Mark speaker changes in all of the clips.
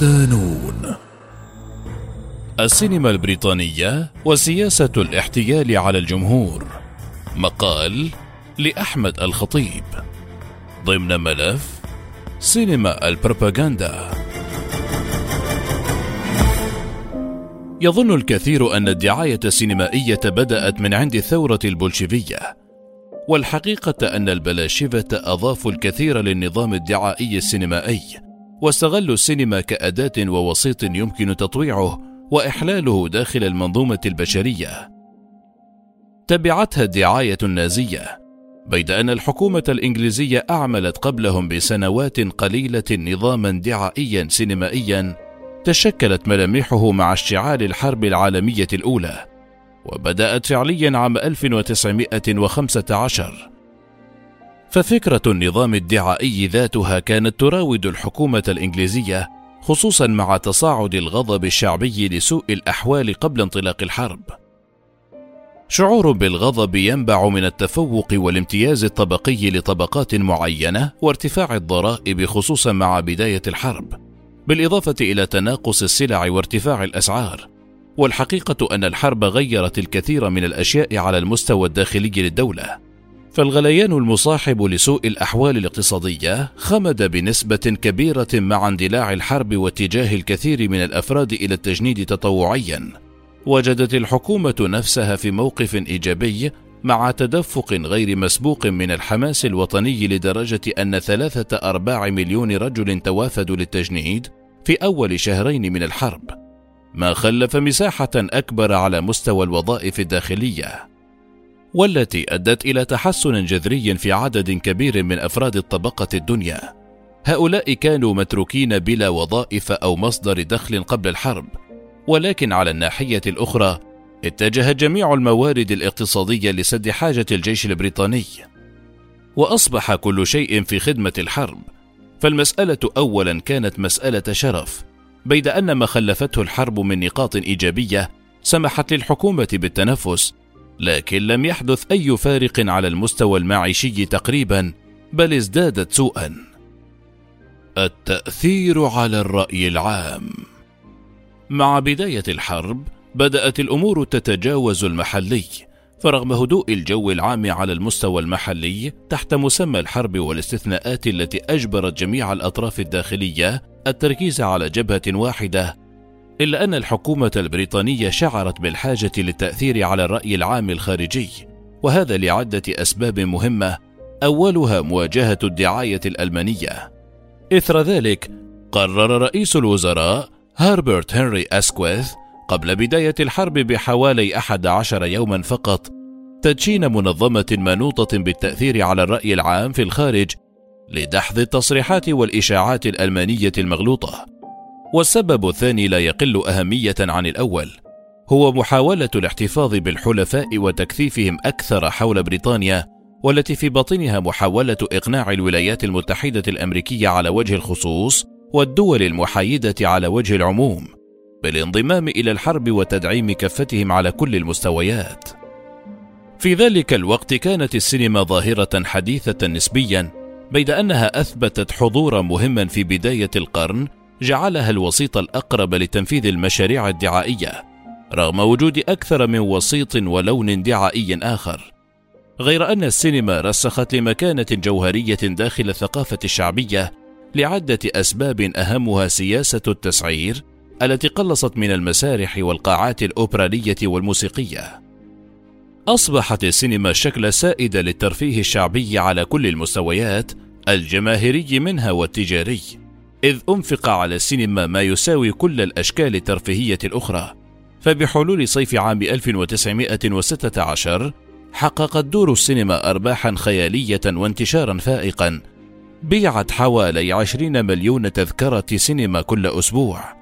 Speaker 1: صدانون السينما البريطانية وسياسة الاحتيال على الجمهور. مقال لأحمد الخطيب. ضمن ملف سينما البروباغندا. يظن الكثير أن الدعاية السينمائية بدأت من عند الثورة البولشيفية. والحقيقة أن البلاشفة أضافوا الكثير للنظام الدعائي السينمائي. واستغلوا السينما كأداة ووسيط يمكن تطويعه وإحلاله داخل المنظومة البشرية. تبعتها الدعاية النازية، بيد أن الحكومة الإنجليزية أعملت قبلهم بسنوات قليلة نظاما دعائيا سينمائيا تشكلت ملامحه مع اشتعال الحرب العالمية الأولى، وبدأت فعليا عام 1915 ففكرة النظام الدعائي ذاتها كانت تراود الحكومة الإنجليزية خصوصا مع تصاعد الغضب الشعبي لسوء الأحوال قبل انطلاق الحرب. شعور بالغضب ينبع من التفوق والامتياز الطبقي لطبقات معينة وارتفاع الضرائب خصوصا مع بداية الحرب، بالإضافة إلى تناقص السلع وارتفاع الأسعار. والحقيقة أن الحرب غيرت الكثير من الأشياء على المستوى الداخلي للدولة. فالغليان المصاحب لسوء الأحوال الاقتصادية خمد بنسبة كبيرة مع اندلاع الحرب واتجاه الكثير من الأفراد إلى التجنيد تطوعيا. وجدت الحكومة نفسها في موقف إيجابي مع تدفق غير مسبوق من الحماس الوطني لدرجة أن ثلاثة أرباع مليون رجل توافدوا للتجنيد في أول شهرين من الحرب، ما خلف مساحة أكبر على مستوى الوظائف الداخلية. والتي أدت إلى تحسن جذري في عدد كبير من أفراد الطبقة الدنيا. هؤلاء كانوا متروكين بلا وظائف أو مصدر دخل قبل الحرب ولكن على الناحية الأخرى اتجه جميع الموارد الاقتصادية لسد حاجة الجيش البريطاني. وأصبح كل شيء في خدمة الحرب. فالمسألة اولا كانت مسألة شرف بيد أن ما خلفته الحرب من نقاط إيجابية سمحت للحكومة بالتنفس لكن لم يحدث أي فارق على المستوى المعيشي تقريبا بل ازدادت سوءا. التأثير على الرأي العام. مع بداية الحرب بدأت الأمور تتجاوز المحلي فرغم هدوء الجو العام على المستوى المحلي تحت مسمى الحرب والاستثناءات التي أجبرت جميع الأطراف الداخلية التركيز على جبهة واحدة إلا أن الحكومة البريطانية شعرت بالحاجة للتأثير على الرأي العام الخارجي، وهذا لعدة أسباب مهمة، أولها مواجهة الدعاية الألمانية. إثر ذلك، قرر رئيس الوزراء هربرت هنري أسكويث قبل بداية الحرب بحوالي أحد عشر يوما فقط تدشين منظمة منوطة بالتأثير على الرأي العام في الخارج لدحض التصريحات والإشاعات الألمانية المغلوطة والسبب الثاني لا يقل أهمية عن الأول هو محاولة الاحتفاظ بالحلفاء وتكثيفهم أكثر حول بريطانيا والتي في باطنها محاولة إقناع الولايات المتحدة الأمريكية على وجه الخصوص والدول المحايدة على وجه العموم بالانضمام إلى الحرب وتدعيم كفتهم على كل المستويات. في ذلك الوقت كانت السينما ظاهرة حديثة نسبيا بيد أنها أثبتت حضورا مهما في بداية القرن جعلها الوسيط الأقرب لتنفيذ المشاريع الدعائية رغم وجود أكثر من وسيط ولون دعائي آخر غير أن السينما رسخت لمكانة جوهرية داخل الثقافة الشعبية لعدة أسباب أهمها سياسة التسعير التي قلصت من المسارح والقاعات الأوبرالية والموسيقية. أصبحت السينما شكل سائد للترفيه الشعبي على كل المستويات الجماهيري منها والتجاري. إذ أنفق على السينما ما يساوي كل الأشكال الترفيهية الأخرى. فبحلول صيف عام 1916 حققت دور السينما أرباحا خيالية وانتشارا فائقا. بيعت حوالي 20 مليون تذكرة سينما كل أسبوع.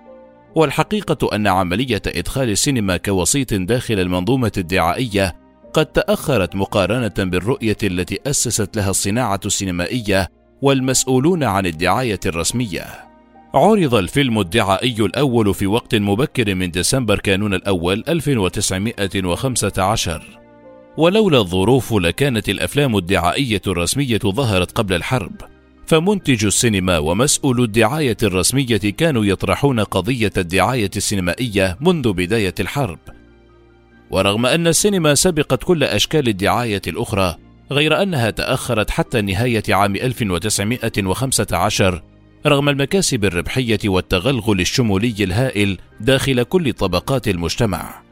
Speaker 1: والحقيقة أن عملية إدخال السينما كوسيط داخل المنظومة الدعائية قد تأخرت مقارنة بالرؤية التي أسست لها الصناعة السينمائية والمسؤولون عن الدعاية الرسمية. عرض الفيلم الدعائي الأول في وقت مبكر من ديسمبر كانون الأول 1915 ولولا الظروف لكانت الأفلام الدعائية الرسمية ظهرت قبل الحرب فمنتج السينما ومسؤول الدعاية الرسمية كانوا يطرحون قضية الدعاية السينمائية منذ بداية الحرب. ورغم أن السينما سبقت كل أشكال الدعاية الأخرى، غير أنها تأخرت حتى نهاية عام 1915 رغم المكاسب الربحية والتغلغل الشمولي الهائل داخل كل طبقات المجتمع.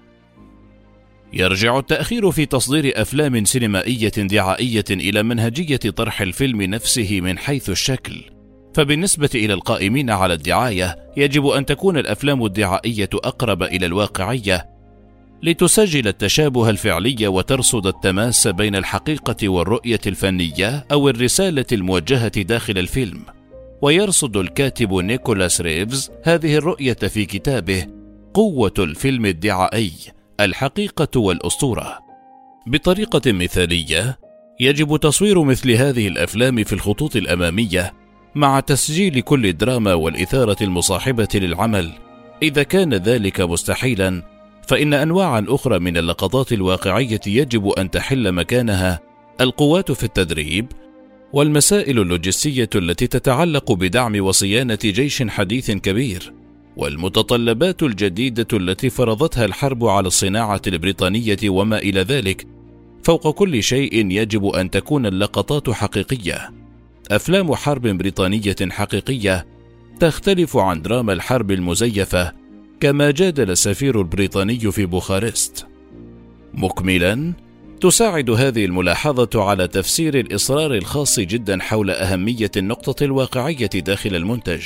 Speaker 1: يرجع التأخير في تصدير أفلام سينمائية دعائية إلى منهجية طرح الفيلم نفسه من حيث الشكل. فبالنسبة إلى القائمين على الدعاية، يجب أن تكون الأفلام الدعائية أقرب إلى الواقعية لتسجل التشابه الفعلي وترصد التماس بين الحقيقة والرؤية الفنية أو الرسالة الموجهة داخل الفيلم. ويرصد الكاتب نيكولاس ريفز هذه الرؤية في كتابه قوة الفيلم الدعائي الحقيقة والأسطورة. بطريقة مثالية، يجب تصوير مثل هذه الأفلام في الخطوط الأمامية مع تسجيل كل الدراما والإثارة المصاحبة للعمل. إذا كان ذلك مستحيلا، فإن أنواعا أخرى من اللقطات الواقعية يجب أن تحل مكانها القوات في التدريب والمسائل اللوجستية التي تتعلق بدعم وصيانة جيش حديث كبير والمتطلبات الجديدة التي فرضتها الحرب على الصناعة البريطانية وما إلى ذلك. فوق كل شيء يجب أن تكون اللقطات حقيقية. أفلام حرب بريطانية حقيقية تختلف عن دراما الحرب المزيفة كما جادل السفير البريطاني في بوخارست مكملا تساعد هذه الملاحظة على تفسير الإصرار الخاص جدا حول أهمية النقطة الواقعية داخل المنتج.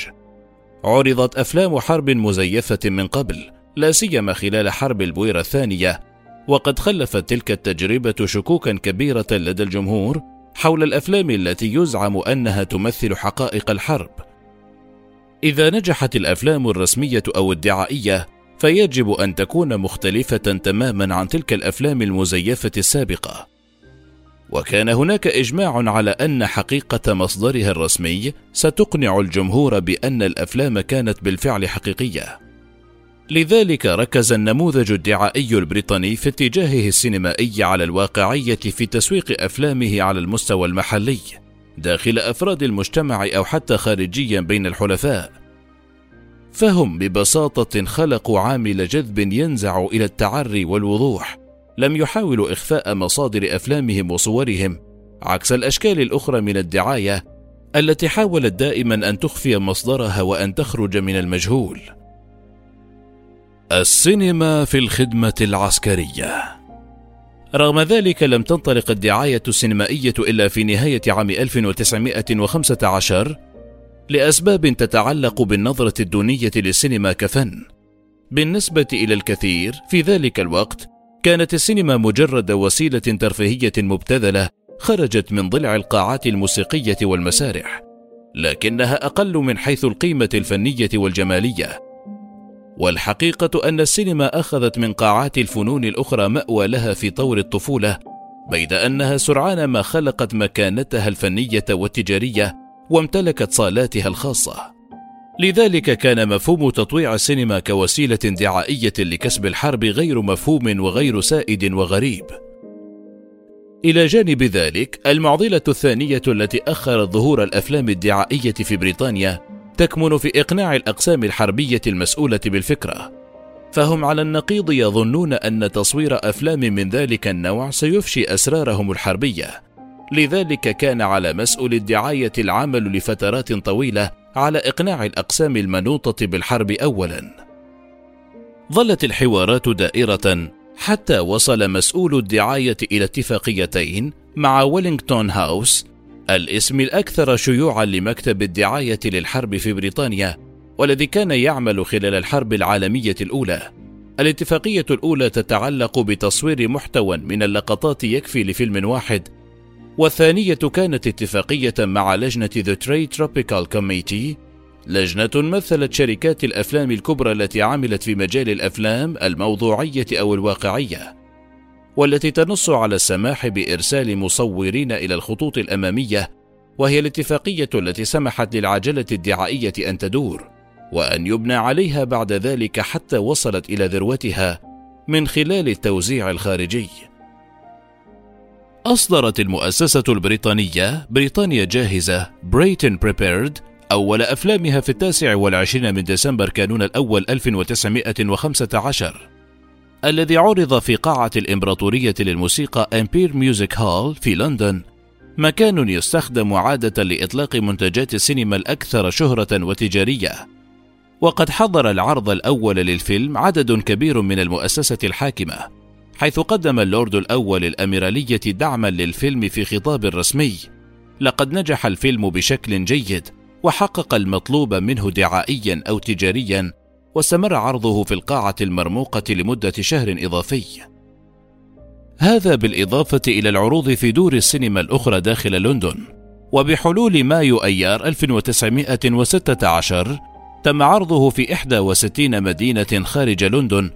Speaker 1: عرضت أفلام حرب مزيفة من قبل، لا سيما خلال حرب البويرة الثانية، وقد خلفت تلك التجربة شكوكا كبيرة لدى الجمهور حول الأفلام التي يزعم أنها تمثل حقائق الحرب. إذا نجحت الأفلام الرسمية أو الدعائية فيجب أن تكون مختلفة تماما عن تلك الأفلام المزيفة السابقة. وكان هناك إجماع على أن حقيقة مصدرها الرسمي ستقنع الجمهور بأن الأفلام كانت بالفعل حقيقية. لذلك ركز النموذج الدعائي البريطاني في اتجاهه السينمائي على الواقعية في تسويق أفلامه على المستوى المحلي. داخل أفراد المجتمع أو حتى خارجيا بين الحلفاء. فهم ببساطة خلقوا عامل جذب ينزع إلى التعري والوضوح، لم يحاولوا إخفاء مصادر أفلامهم وصورهم، عكس الأشكال الأخرى من الدعاية التي حاولت دائما أن تخفي مصدرها وأن تخرج من المجهول. السينما في الخدمة العسكرية. رغم ذلك لم تنطلق الدعاية السينمائية إلا في نهاية عام 1915 لأسباب تتعلق بالنظرة الدونية للسينما كفن. بالنسبة إلى الكثير في ذلك الوقت كانت السينما مجرد وسيلة ترفيهية مبتذلة خرجت من ضلع القاعات الموسيقية والمسارح لكنها أقل من حيث القيمة الفنية والجمالية. والحقيقة أن السينما أخذت من قاعات الفنون الأخرى مأوى لها في طور الطفولة بيد أنها سرعان ما خلقت مكانتها الفنية والتجارية وامتلكت صالاتها الخاصة. لذلك كان مفهوم تطويع السينما كوسيلة دعائية لكسب الحرب غير مفهوم وغير سائد وغريب. إلى جانب ذلك المعضلة الثانية التي أخرت ظهور الأفلام الدعائية في بريطانيا تكمن في إقناع الأقسام الحربية المسؤولة بالفكرة فهم على النقيض يظنون أن تصوير أفلام من ذلك النوع سيفشي أسرارهم الحربية. لذلك كان على مسؤول الدعاية العمل لفترات طويلة على إقناع الأقسام المنوطة بالحرب اولا. ظلت الحوارات دائرة حتى وصل مسؤول الدعاية إلى اتفاقيتين مع ويلينغتون هاوس الاسم الأكثر شيوعا لمكتب الدعاية للحرب في بريطانيا والذي كان يعمل خلال الحرب العالمية الأولى. الاتفاقية الأولى تتعلق بتصوير محتوى من اللقطات يكفي لفيلم واحد والثانية كانت اتفاقية مع لجنة The Trade Tropical Committee. لجنة مثلت شركات الأفلام الكبرى التي عملت في مجال الأفلام الموضوعية أو الواقعية. والتي تنص على السماح بإرسال مصورين إلى الخطوط الأمامية وهي الاتفاقية التي سمحت للعجلة الدعائية أن تدور وأن يبنى عليها بعد ذلك حتى وصلت إلى ذروتها من خلال التوزيع الخارجي. أصدرت المؤسسة البريطانية بريطانيا جاهزة Britain Prepared أول أفلامها في التاسع والعشرين من ديسمبر كانون الأول 1915 الذي عرض في قاعة الإمبراطورية للموسيقى Empire Music Hall في لندن مكان يستخدم عادة لإطلاق منتجات السينما الأكثر شهرة وتجارية. وقد حضر العرض الأول للفيلم عدد كبير من المؤسسة الحاكمة حيث قدم اللورد الأول للأميرالية دعما للفيلم في خطاب رسمي. لقد نجح الفيلم بشكل جيد وحقق المطلوب منه دعائيا أو تجاريا واستمر عرضه في القاعة المرموقة لمدة شهر إضافي. هذا بالإضافة إلى العروض في دور السينما الأخرى داخل لندن. وبحلول مايو أيار 1916 تم عرضه في 61 مدينة خارج لندن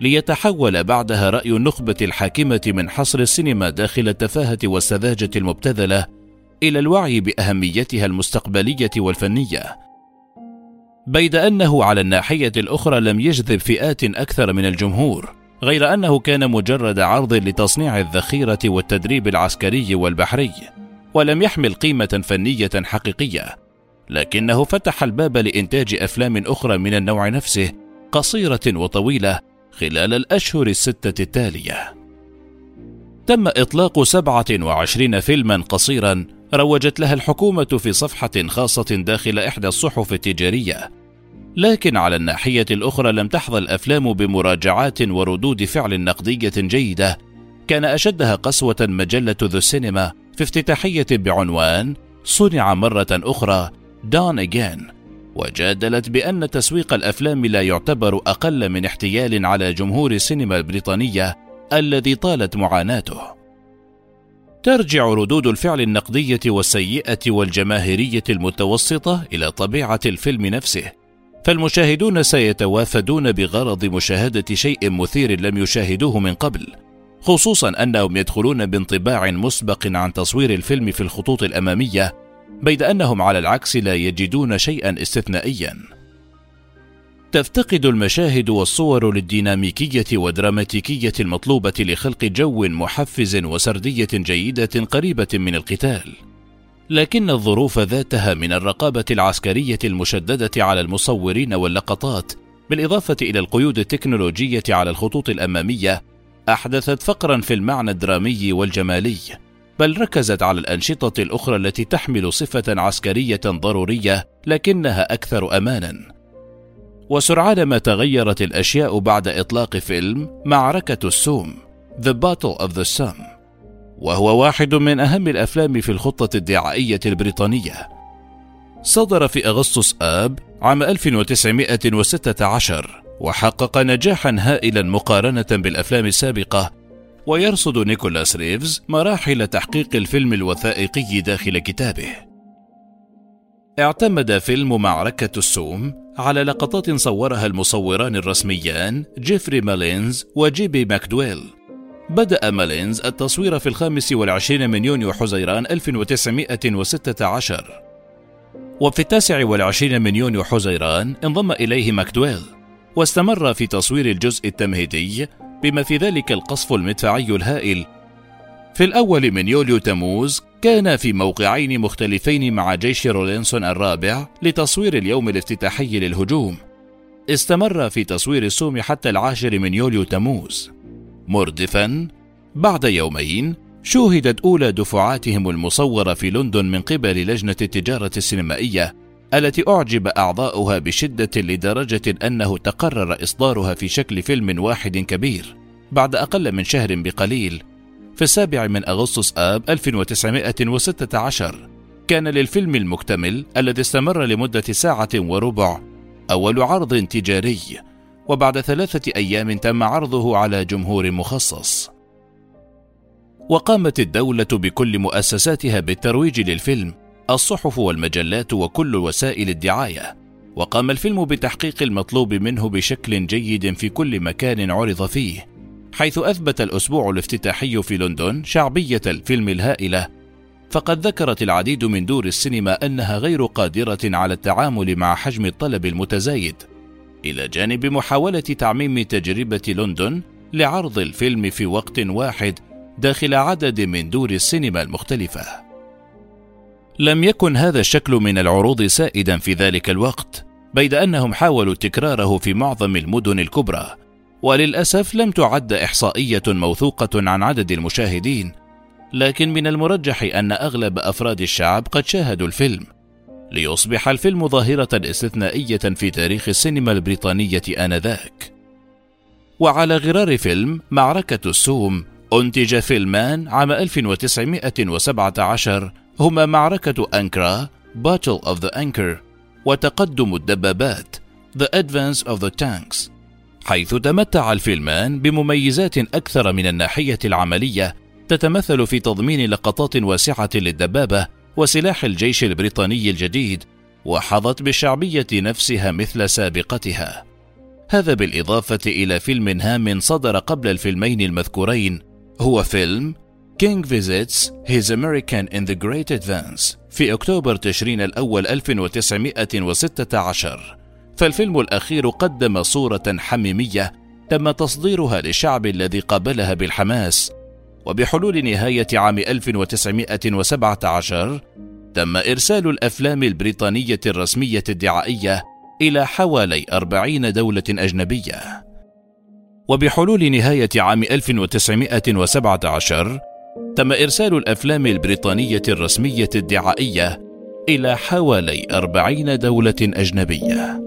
Speaker 1: ليتحول بعدها رأي النخبة الحاكمة من حصر السينما داخل التفاهة والسذاجة المبتذلة إلى الوعي بأهميتها المستقبلية والفنية. بيد أنه على الناحية الأخرى لم يجذب فئات أكثر من الجمهور غير أنه كان مجرد عرض لتصنيع الذخيرة والتدريب العسكري والبحري ولم يحمل قيمة فنية حقيقية لكنه فتح الباب لإنتاج أفلام أخرى من النوع نفسه قصيرة وطويلة خلال الأشهر الستة التالية. تم إطلاق 27 فيلما قصيرا روجت لها الحكومة في صفحة خاصة داخل إحدى الصحف التجارية. لكن على الناحية الأخرى لم تحظى الأفلام بمراجعات وردود فعل نقدية جيدة. كان أشدها قسوة مجلة ذو السينما في افتتاحية بعنوان صنع مرة أخرى دان أجين وجادلت بأن تسويق الأفلام لا يعتبر أقل من احتيال على جمهور السينما البريطانية الذي طالت معاناته. ترجع ردود الفعل النقدية والسيئة والجماهيرية المتوسطة إلى طبيعة الفيلم نفسه، فالمشاهدون سيتوافدون بغرض مشاهدة شيء مثير لم يشاهدوه من قبل، خصوصا أنهم يدخلون بانطباع مسبق عن تصوير الفيلم في الخطوط الأمامية بيد أنهم على العكس لا يجدون شيئا استثنائيا. تفتقد المشاهد والصور للديناميكية والدراماتيكية المطلوبة لخلق جو محفز وسردية جيدة قريبة من القتال لكن الظروف ذاتها من الرقابة العسكرية المشددة على المصورين واللقطات بالإضافة إلى القيود التكنولوجية على الخطوط الأمامية أحدثت فقرا في المعنى الدرامي والجمالي بل ركزت على الأنشطة الأخرى التي تحمل صفة عسكرية ضرورية لكنها أكثر أمانا. وسرعان ما تغيرت الأشياء بعد إطلاق فيلم معركة السوم The Battle of the Somme وهو واحد من أهم الأفلام في الخطة الدعائية البريطانية. صدر في أغسطس آب عام 1916 وحقق نجاحا هائلا مقارنة بالأفلام السابقة ويرصد نيكولاس ريفز مراحل تحقيق الفيلم الوثائقي داخل كتابه اعتمد فيلم معركة السوم على لقطات صورها المصوران الرسميان جيفري مالينز وجي بي ماكدويل. بدأ مالينز التصوير في الخامس والعشرين من يونيو حزيران 1916 وفي التاسع والعشرين من يونيو حزيران انضم إليه ماكدويل واستمر في تصوير الجزء التمهيدي بما في ذلك القصف المدفعي الهائل في الأول من يوليو تموز كان في موقعين مختلفين مع جيش رولينسون الرابع لتصوير اليوم الافتتاحي للهجوم. استمر في تصوير السوم حتى العاشر من يوليو تموز. مردفا بعد يومين شوهدت أولى دفعاتهم المصورة في لندن من قبل لجنة التجارة السينمائية التي أعجب أعضاؤها بشدة لدرجة أنه تقرر إصدارها في شكل فيلم واحد كبير بعد أقل من شهر بقليل. في السابع من أغسطس آب 1916 كان للفيلم المكتمل الذي استمر لمدة ساعة وربع أول عرض تجاري وبعد ثلاثة أيام تم عرضه على جمهور مخصص. وقامت الدولة بكل مؤسساتها بالترويج للفيلم الصحف والمجلات وكل وسائل الدعاية. وقام الفيلم بتحقيق المطلوب منه بشكل جيد في كل مكان عرض فيه. حيث أثبت الأسبوع الافتتاحي في لندن شعبية الفيلم الهائلة. فقد ذكرت العديد من دور السينما أنها غير قادرة على التعامل مع حجم الطلب المتزايد. إلى جانب محاولة تعميم تجربة لندن لعرض الفيلم في وقت واحد داخل عدد من دور السينما المختلفة. لم يكن هذا الشكل من العروض سائدا في ذلك الوقت، بيد أنهم حاولوا تكراره في معظم المدن الكبرى، وللأسف لم تعد إحصائية موثوقة عن عدد المشاهدين، لكن من المرجح أن أغلب أفراد الشعب قد شاهدوا الفيلم، ليصبح الفيلم ظاهرة استثنائية في تاريخ السينما البريطانية آنذاك. وعلى غرار فيلم معركة السوم أنتج فيلمان عام 1917 هما معركة أنكرا Battle of the Anchor وتقدم الدبابات The Advance of the Tanks حيث تمتع الفيلمان بمميزات أكثر من الناحية العملية تتمثل في تضمين لقطات واسعة للدبابة وسلاح الجيش البريطاني الجديد وحظت بالشعبية نفسها مثل سابقتها. هذا بالإضافة إلى فيلم هام صدر قبل الفيلمين المذكورين هو فيلم King Visits His American in the Great Advance في أكتوبر تشرين الأول 1916 فالفيلم الأخير قدم صورة حميمية تم تصديرها للشعب الذي قابلها بالحماس وبحلول نهاية عام 1917 تم إرسال الأفلام البريطانية الرسمية الدعائية إلى حوالي 40 دولة أجنبية. وبحلول نهاية عام 1917 تم إرسال الأفلام البريطانية الرسمية الدعائية إلى حوالي 40 دولة أجنبية.